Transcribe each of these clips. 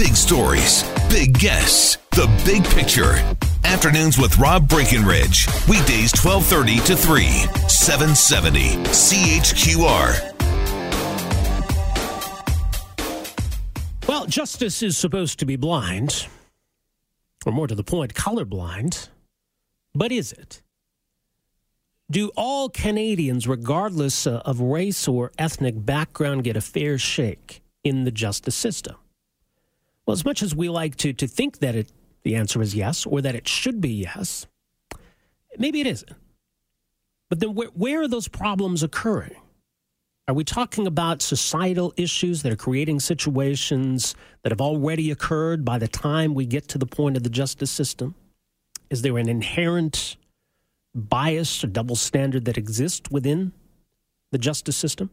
Big stories, big guests, the big picture. Afternoons with Rob Breckenridge. Weekdays 1230 to 3, 770 CHQR. Well, justice is supposed to be blind, or more to the point, colorblind. But is it? Do all Canadians, regardless uh, of race or ethnic background, get a fair shake in the justice system? Well, as much as we like to, to think that it, the answer is yes, or that it should be yes, maybe it isn't. But then where, where are those problems occurring? Are we talking about societal issues that are creating situations that have already occurred by the time we get to the point of the justice system? Is there an inherent bias or double standard that exists within the justice system?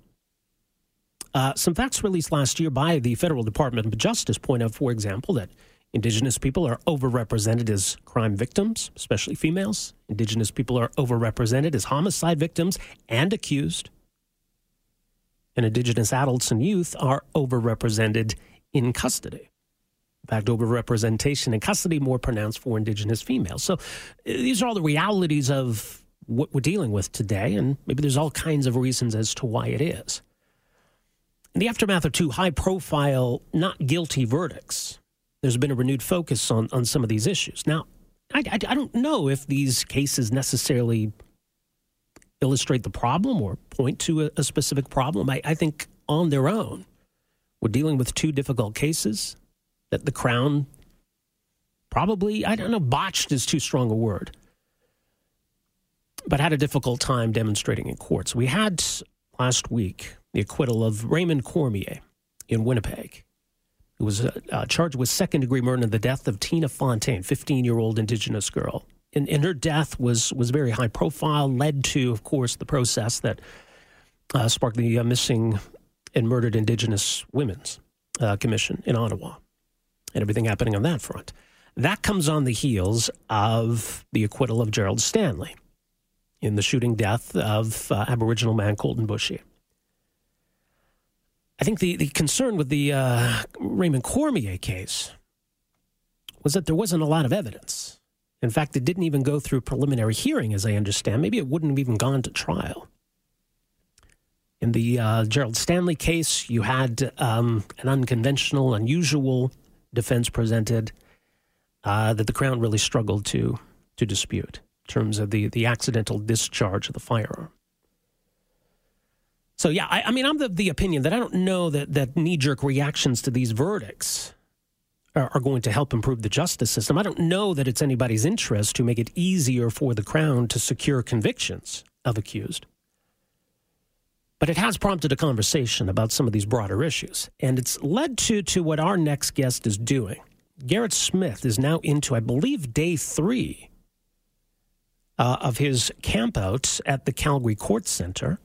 Uh, some facts released last year by the Federal Department of Justice point out, for example, that Indigenous people are overrepresented as crime victims, especially females. Indigenous people are overrepresented as homicide victims and accused and Indigenous adults and youth are overrepresented in custody. In fact, overrepresentation in custody more pronounced for Indigenous females. So uh, these are all the realities of what we're dealing with today, and maybe there's all kinds of reasons as to why it is. In the aftermath of two high profile, not guilty verdicts, there's been a renewed focus on, on some of these issues. Now, I, I, I don't know if these cases necessarily illustrate the problem or point to a, a specific problem. I, I think on their own, we're dealing with two difficult cases that the Crown probably, I don't know, botched is too strong a word, but had a difficult time demonstrating in courts. We had last week the acquittal of Raymond Cormier in Winnipeg, who was uh, uh, charged with second degree murder in the death of Tina Fontaine, 15 year old Indigenous girl and, and her death was was very high profile. Led to, of course, the process that uh, sparked the uh, missing and murdered Indigenous Women's uh, Commission in Ottawa, and everything happening on that front. That comes on the heels of the acquittal of Gerald Stanley in the shooting death of uh, Aboriginal man Colten Boushie. I think the, the concern with the uh, Raymond Cormier case was that there wasn't a lot of evidence in fact, it didn't even go through preliminary hearing, as I understand. Maybe it wouldn't have even gone to trial. In the uh, Gerald Stanley case, you had um, an unconventional, unusual defense presented uh, that the Crown really struggled to to dispute in terms of the, the accidental discharge of the firearm. So yeah, I, I mean, I'm of the opinion that I don't know that that knee jerk reactions to these verdicts are going to help improve the justice system. I don't know that it's anybody's interest to make it easier for the Crown to secure convictions of accused. But it has prompted a conversation about some of these broader issues. And it's led to, to what our next guest is doing. Garrett Smith is now into, I believe, day three uh, of his campout at the Calgary Court Center.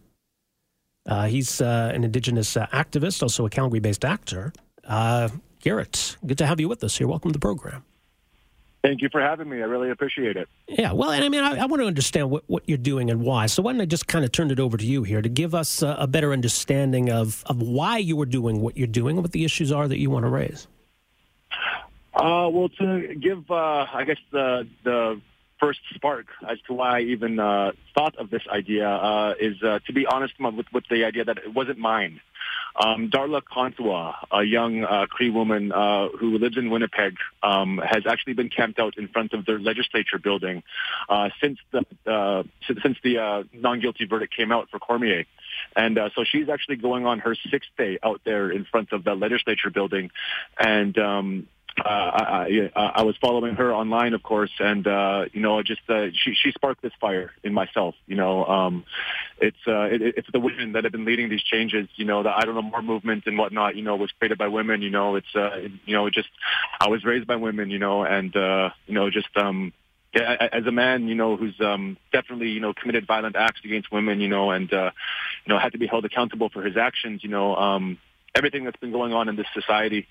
Uh, he's uh, an Indigenous uh, activist, also a Calgary based actor. Uh, Garrett, good to have you with us here. Welcome to the program. Thank you for having me. I really appreciate it. Yeah, well, and I mean, I, I want to understand what, what you're doing and why. So why don't I just kind of turn it over to you here to give us a, a better understanding of, of why you are doing what you're doing and what the issues are that you want to raise? Uh, well, to give, uh, I guess, the, the first spark as to why I even uh, thought of this idea uh, is, uh, to be honest, with, with the idea that it wasn't mine. Um, Darla Contois, a young uh, Cree woman uh, who lives in Winnipeg, um, has actually been camped out in front of their legislature building uh, since the uh, since the uh, non-guilty verdict came out for Cormier. And uh, so she's actually going on her sixth day out there in front of the legislature building, and um, uh, I, I, I was following her online, of course, and uh, you know, just uh, she she sparked this fire in myself. You know, um, it's uh, it, it's the women that have been leading these changes. You know, the Idle No More movement and whatnot. You know, was created by women. You know, it's uh, you know, just I was raised by women. You know, and uh, you know, just um, as a man, you know, who's um, definitely, you know, committed violent acts against women, you know, and uh, you know, had to be held accountable for his actions, you know, um, everything that's been going on in this society,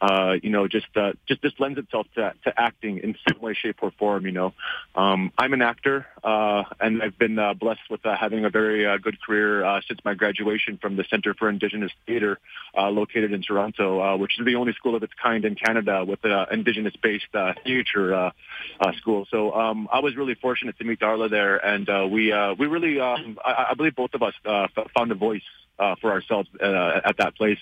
uh, you know, just uh, just just lends itself to, to acting in some way, shape, or form. You know, um, I'm an actor, uh, and I've been uh, blessed with uh, having a very uh, good career uh, since my graduation from the Center for Indigenous Theatre, uh, located in Toronto, uh, which is the only school of its kind in Canada with an uh, Indigenous-based uh, theatre uh, uh, school. So um, I was really fortunate to meet Darla there, and uh, we uh, we really, um, I, I believe, both of us uh, found a voice uh, for ourselves uh, at that place.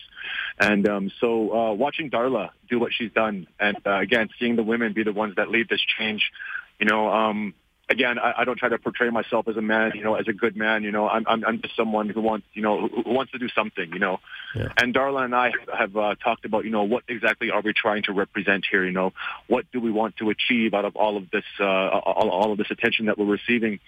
And um, so uh, watching Darla do what she's done, and uh, again, seeing the women be the ones that lead this change, you know, um, again, I, I don't try to portray myself as a man, you know, as a good man. You know, I'm I'm, I'm just someone who wants, you know, who, who wants to do something, you know. Yeah. And Darla and I have uh, talked about, you know, what exactly are we trying to represent here? You know, what do we want to achieve out of all of this, uh, all, all of this attention that we're receiving?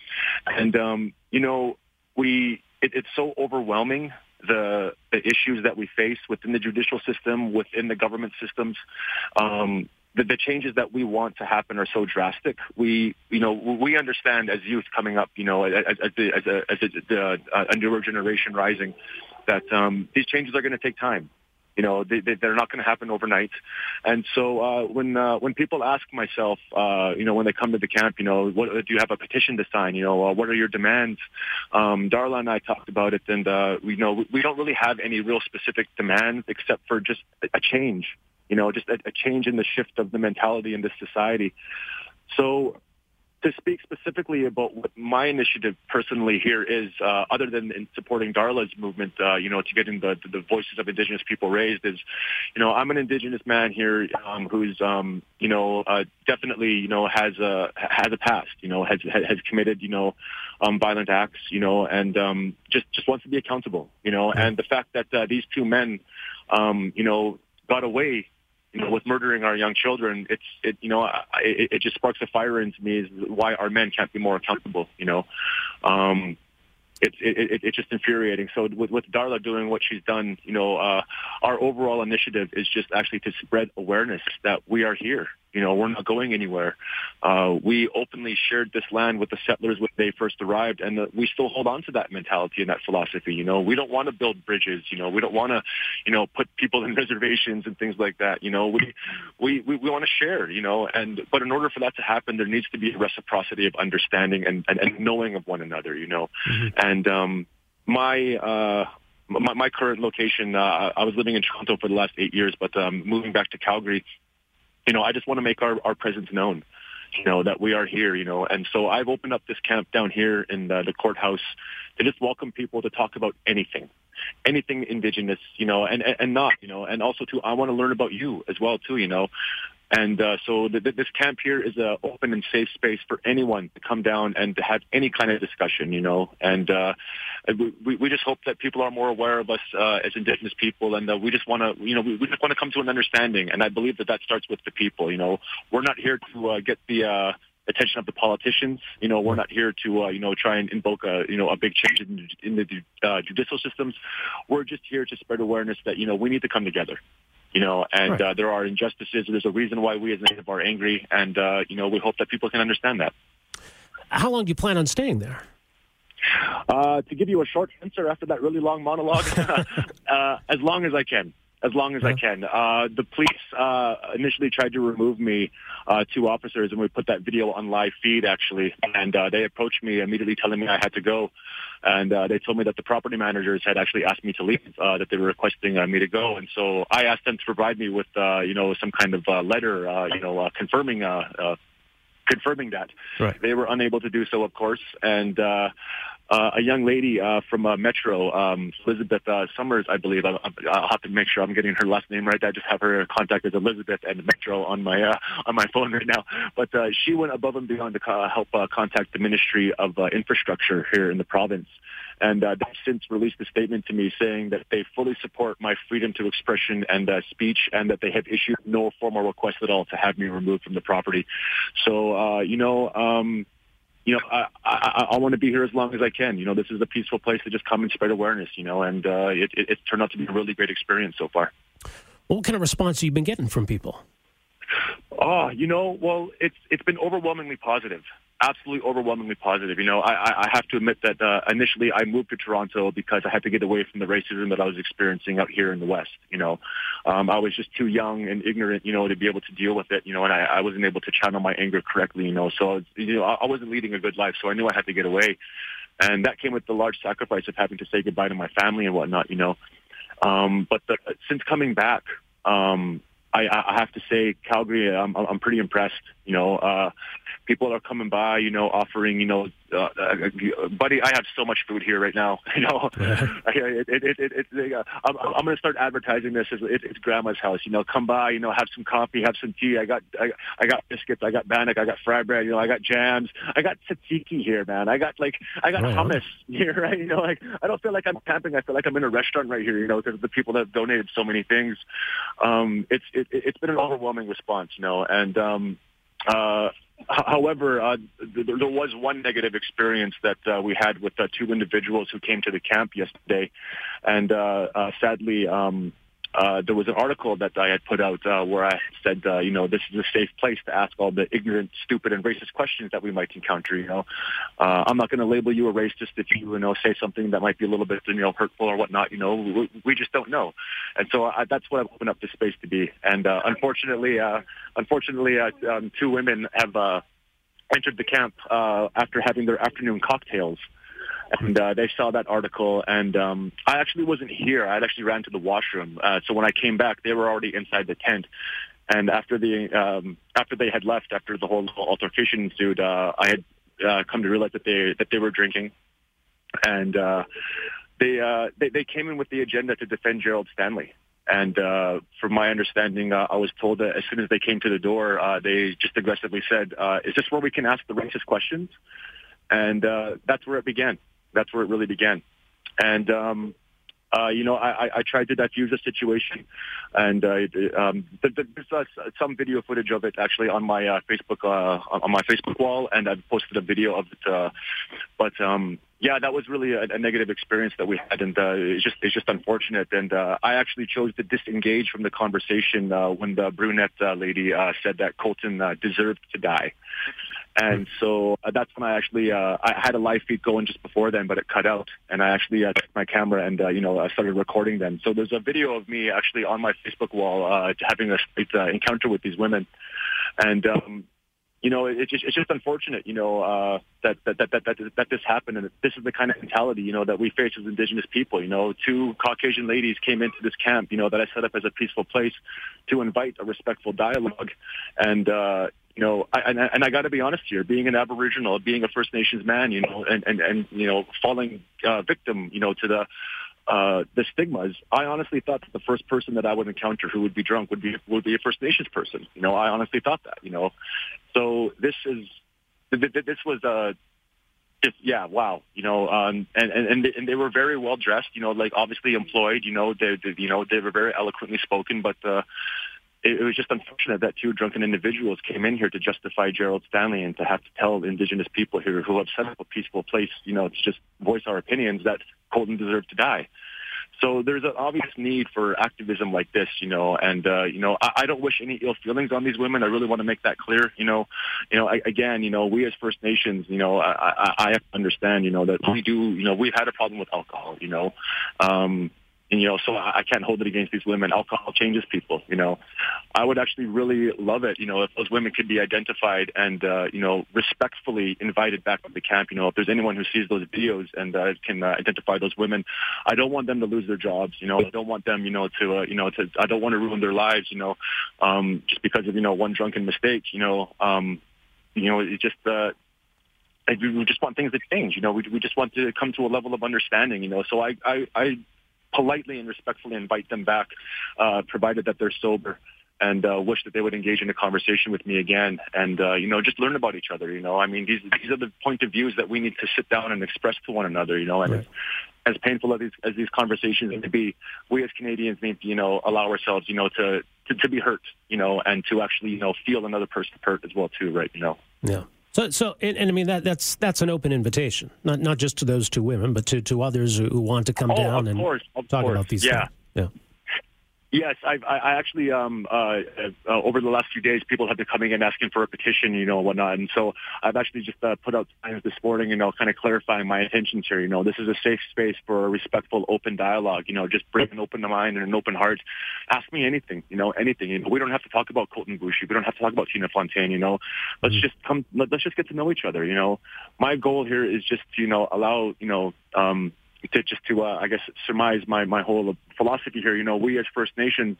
And um, you know, we it, it's so overwhelming the the issues that we face within the judicial system, within the government systems. Um, the, the changes that we want to happen are so drastic. We, you know, we understand as youth coming up, you know, as, as, as, a, as a, uh, a newer generation rising, that um, these changes are going to take time. You know, they, they, they're not going to happen overnight. And so uh, when uh, when people ask myself, uh, you know, when they come to the camp, you know, what, do you have a petition to sign? You know, uh, what are your demands? Um, Darla and I talked about it, and uh, we know we don't really have any real specific demands except for just a, a change. You know, just a, a change in the shift of the mentality in this society. So to speak specifically about what my initiative personally here is, uh, other than in supporting Darla's movement, uh, you know, to getting the, the voices of Indigenous people raised, is, you know, I'm an Indigenous man here um, who's, um, you know, uh, definitely, you know, has a has a past, you know, has has committed, you know, um, violent acts, you know, and um, just just wants to be accountable, you know, and the fact that uh, these two men, um, you know, got away you know, with murdering our young children, it's it you know I, it, it just sparks a fire into me is why our men can't be more accountable. You know, um, it's it, it, it's just infuriating. So with with Darla doing what she's done, you know, uh, our overall initiative is just actually to spread awareness that we are here. You know, we're not going anywhere. Uh, we openly shared this land with the settlers when they first arrived, and uh, we still hold on to that mentality and that philosophy. You know, we don't want to build bridges. You know, we don't want to, you know, put people in reservations and things like that. You know, we we we, we want to share. You know, and but in order for that to happen, there needs to be a reciprocity of understanding and and, and knowing of one another. You know, and um, my. Uh, my, my current location, uh, I was living in Toronto for the last eight years, but um, moving back to Calgary, you know, I just want to make our, our presence known, you know, that we are here, you know. And so I've opened up this camp down here in the, the courthouse to just welcome people to talk about anything, anything indigenous, you know, and, and, and not, you know, and also too, I want to learn about you as well too, you know. And uh, so the, the, this camp here is an open and safe space for anyone to come down and to have any kind of discussion, you know. And uh, we, we just hope that people are more aware of us uh, as Indigenous people, and uh, we just want to, you know, we, we just want to come to an understanding. And I believe that that starts with the people. You know, we're not here to uh, get the uh, attention of the politicians. You know, we're not here to, uh, you know, try and invoke a, you know, a big change in, in the uh, judicial systems. We're just here to spread awareness that, you know, we need to come together you know, and Right. uh, there are injustices. There's a reason why we as Native are angry, and uh, you know, we hope that people can understand that. How long do you plan on staying there? Uh, to give you a short answer after that really long monologue, uh, as long as I can. As long as I can. Uh, the police uh, initially tried to remove me, uh, two officers, and we put that video on live feed actually. And uh, they approached me immediately, telling me I had to go. And uh, they told me that the property managers had actually asked me to leave, uh, that they were requesting uh, me to go. And so I asked them to provide me with, uh, you know, some kind of uh, letter, uh, you know, uh, confirming. Uh, uh, confirming that Right. they were unable to do so, of course, and uh, uh, a young lady uh, from uh, Metro, um, Elizabeth uh, Summers, I believe. I, I'll have to make sure I'm getting her last name right. I just have her contact as Elizabeth and Metro on my uh, on my phone right now. But uh, she went above and beyond to uh, help uh, contact the Ministry of uh, Infrastructure here in the province. And uh, they've since released a statement to me saying that they fully support my freedom to expression and uh, speech and that they have issued no formal request at all to have me removed from the property. So, uh, you know, um, you know, I, I, I want to be here as long as I can. You know, this is a peaceful place to just come and spread awareness, you know, and uh, it, it, it's turned out to be a really great experience so far. What kind of response have you been getting from people? Oh, you know, well, it's it's been overwhelmingly positive absolutely overwhelmingly positive. You know, I, I have to admit that uh, initially I moved to Toronto because I had to get away from the racism that I was experiencing out here in the West. You know, um, I was just too young and ignorant, you know, to be able to deal with it. You know, and I, I wasn't able to channel my anger correctly. You know, so you know, I, wasn't leading a good life, so I knew I had to get away, and that came with the large sacrifice of having to say goodbye to my family and whatnot. You know, um, but the, since coming back. Um, I, I have to say, Calgary, I'm, I'm pretty impressed. You know, uh, people are coming by, you know, offering, you know, uh, uh, buddy, I have so much food here right now. You know, it, it, it, it, it, uh, I'm, I'm going to start advertising this as it, it's grandma's house. You know, come by, you know, have some coffee, have some tea. I got, I, I got biscuits, I got bannock, I got fried bread. You know, I got jams, I got tzatziki here, man. I got like, I got right. hummus here, right? You know, like I don't feel like I'm camping. I feel like I'm in a restaurant right here. You know, because the people that have donated so many things. Um, it's it, it's been an overwhelming response, you know, and um, uh, However, uh, there, was one negative experience that uh, we had with uh, two individuals who came to the camp yesterday, and uh, uh, sadly, um, uh, there was an article that I had put out uh, where I said, uh, you know, this is a safe place to ask all the ignorant, stupid, and racist questions that we might encounter. You know, uh, I'm not going to label you a racist if you, you know, say something that might be a little bit, you know, hurtful or whatnot. You know, we, we just don't know, and so I, that's what I've opened up the space to be. And uh, unfortunately, uh, unfortunately, uh, um, two women have uh, entered the camp uh, after having their afternoon cocktails and uh, they saw that article. And um, I actually wasn't here. I actually ran to the washroom. Uh, so when I came back, they were already inside the tent. And after the um, after they had left, after the whole altercation ensued, uh, I had uh, come to realize that they that they were drinking, and uh, they, uh, they they came in with the agenda to defend Gerald Stanley. And uh, from my understanding, uh, I was told that as soon as they came to the door, uh, they just aggressively said, uh, "Is this where we can ask the racist questions?" And uh, that's where it began that's where it really began. And um, uh, you know, I, I tried to diffuse the situation, and uh, um, there's uh, some video footage of it actually on my uh, Facebook uh, on my Facebook wall, and I've posted a video of it. Uh, but um, yeah, that was really a, a negative experience that we had, and uh, it's just it's just unfortunate. And I actually chose to disengage from the conversation when the brunette lady said that Colten deserved to die. And so uh, that's when I actually uh, I had a live feed going just before then, but it cut out, and I actually uh, took my camera and uh, you know I started recording them. So there's a video of me actually on my Facebook wall uh, having a uh, encounter with these women, and um, you know it's just it's just unfortunate, you know uh, that, that that that that that this happened, and this is the kind of mentality you know that we face as Indigenous people. You know, two Caucasian ladies came into this camp, you know, that I set up as a peaceful place to invite a respectful dialogue, and uh, you know, I, and, and I got to be honest here, being an Aboriginal, being a First Nations man, you know, and, and, and you know, falling uh, victim, you know, to the uh, the stigmas. I honestly thought that the first person that I would encounter who would be drunk would be would be a First Nations person. You know, I honestly thought that. You know, so this is this was uh just yeah, wow, you know, um, and and and they, and they were very well dressed, you know, like obviously employed, you know, they, they you know they were very eloquently spoken, but uh, it, was just unfortunate that two drunken individuals came in here to justify Gerald Stanley and to have to tell Indigenous people here who have set up a peaceful place, you know, to just voice our opinions that Colten deserved to die. So there's an obvious need for activism like this, you know, and uh, you know, I, I don't wish any ill feelings on these women. I really want to make that clear, you know. You know, I, again, you know, we as First Nations, you know, I, I, I understand, you know, that we do, you know, we've had a problem with alcohol, you know, um, and, you know, so I, I can't hold it against these women. Alcohol changes people, you know. I would actually really love it, you know, if those women could be identified and, uh, you know, respectfully invited back to the camp. You know, if there's anyone who sees those videos and uh, can uh, identify those women, I don't want them to lose their jobs. You know, I don't want them, you know, to, uh, you know, to, I don't want to ruin their lives, you know, um, just because of, you know, one drunken mistake, you know, um, you know, it just, uh, we just want things to change. You know, we we just want to come to a level of understanding. You know, so I I, I politely and respectfully invite them back, uh, provided that they're sober and uh, wish that they would engage in a conversation with me again and uh, you know just learn about each other you know. I mean these these are the point of views that we need to sit down and express to one another you know and right. as, as painful as these as these conversations need to be we as canadians need to you know allow ourselves you know to, to to be hurt you know and to actually you know feel another person's hurt as well too right you know. Yeah so, so, and, and, I mean that that's that's an open invitation, not not just to those two women, but to, to others who want to come oh, down and course, talk course. about these. Yeah, things. yeah. Yes, I've, I, I actually um, uh, uh, over the last few days, people have been coming in asking for a petition, you know, whatnot, and so I've actually just uh, put out signs this morning, you know, kind of clarifying my intentions here. You know, this is a safe space for a respectful, open dialogue. You know, just bring an open mind and an open heart. Ask me anything, you know, anything. You know, we don't have to talk about Colten Boushie. We don't have to talk about Tina Fontaine. You know, let's mm-hmm. just come. Let, let's just get to know each other. You know, my goal here is just you know allow you know um, to just to uh, I guess surmise my my whole philosophy here. You know, we as First Nations,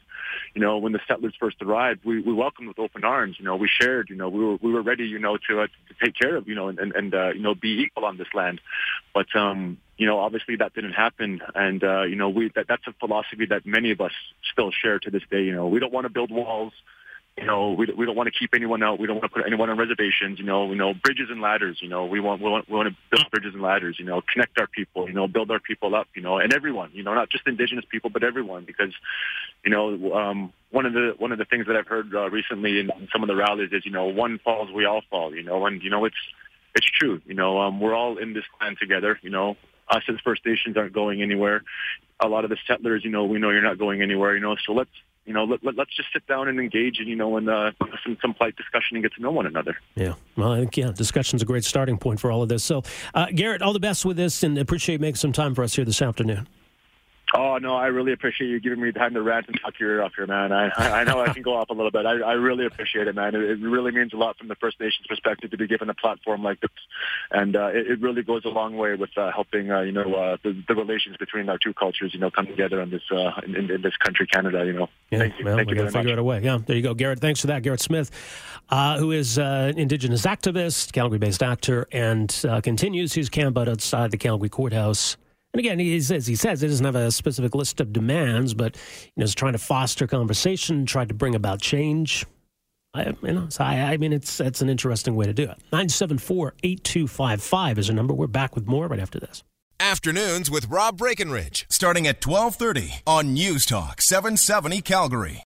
you know, when the settlers first arrived, we, we welcomed with open arms. You know, we shared. You know, we were we were ready. You know, to uh, to take care of. You know, and and, uh, you know be equal on this land. But um, you know, obviously that didn't happen, and uh, you know, we that that's a philosophy that many of us still share to this day. You know, we don't want to build walls you know, we, we don't want to keep anyone out. We don't want to put anyone on reservations. You know, you know, bridges and ladders. You know, we want we want we want to build bridges and ladders. You know, connect our people. You know, build our people up. You know, and everyone. You know, not just Indigenous people, but everyone. Because, you know, um, one of the one of the things that I've heard uh, recently in, in some of the rallies is, you know, one falls, we all fall. You know, and you know, it's it's true. You know, um, we're all in this clan together. You know, us as First Nations aren't going anywhere. A lot of the settlers, you know, we know you're not going anywhere. You know, so let's you know, let, let, us just sit down and engage and, you know, and uh, some, some polite discussion and get to know one another. Yeah. Well, I think, yeah, discussion's a great starting point for all of this. So, uh, Garrett, all the best with this and appreciate making some time for us here this afternoon. Oh no, I really appreciate you giving me time to rant and talk your ear off here, man. I I know I can go off a little bit. I, I really appreciate it, man. It, it really means a lot from the First Nations perspective to be given a platform like this, and uh, it, it really goes a long way with uh, helping uh, you know uh, the, the relations between our two cultures, you know, come together in this uh, in, in this country, Canada. You know, yeah, thank you. Well, thank we got to figure out a way. Yeah, there you go, Garrett. Thanks for that, Garrett Smith, uh, who is uh, an Indigenous activist, Calgary-based actor, and uh, continues his camp out outside the Calgary courthouse and again, he says he says he doesn't have a specific list of demands, but you know, is trying to foster conversation, trying to bring about change. I, you know, so I, I mean, it's it's an interesting way to do it. 974-8255 is a number. We're back with more right after this. Afternoons with Rob Breckenridge, starting at 1230 on News Talk 770 Calgary.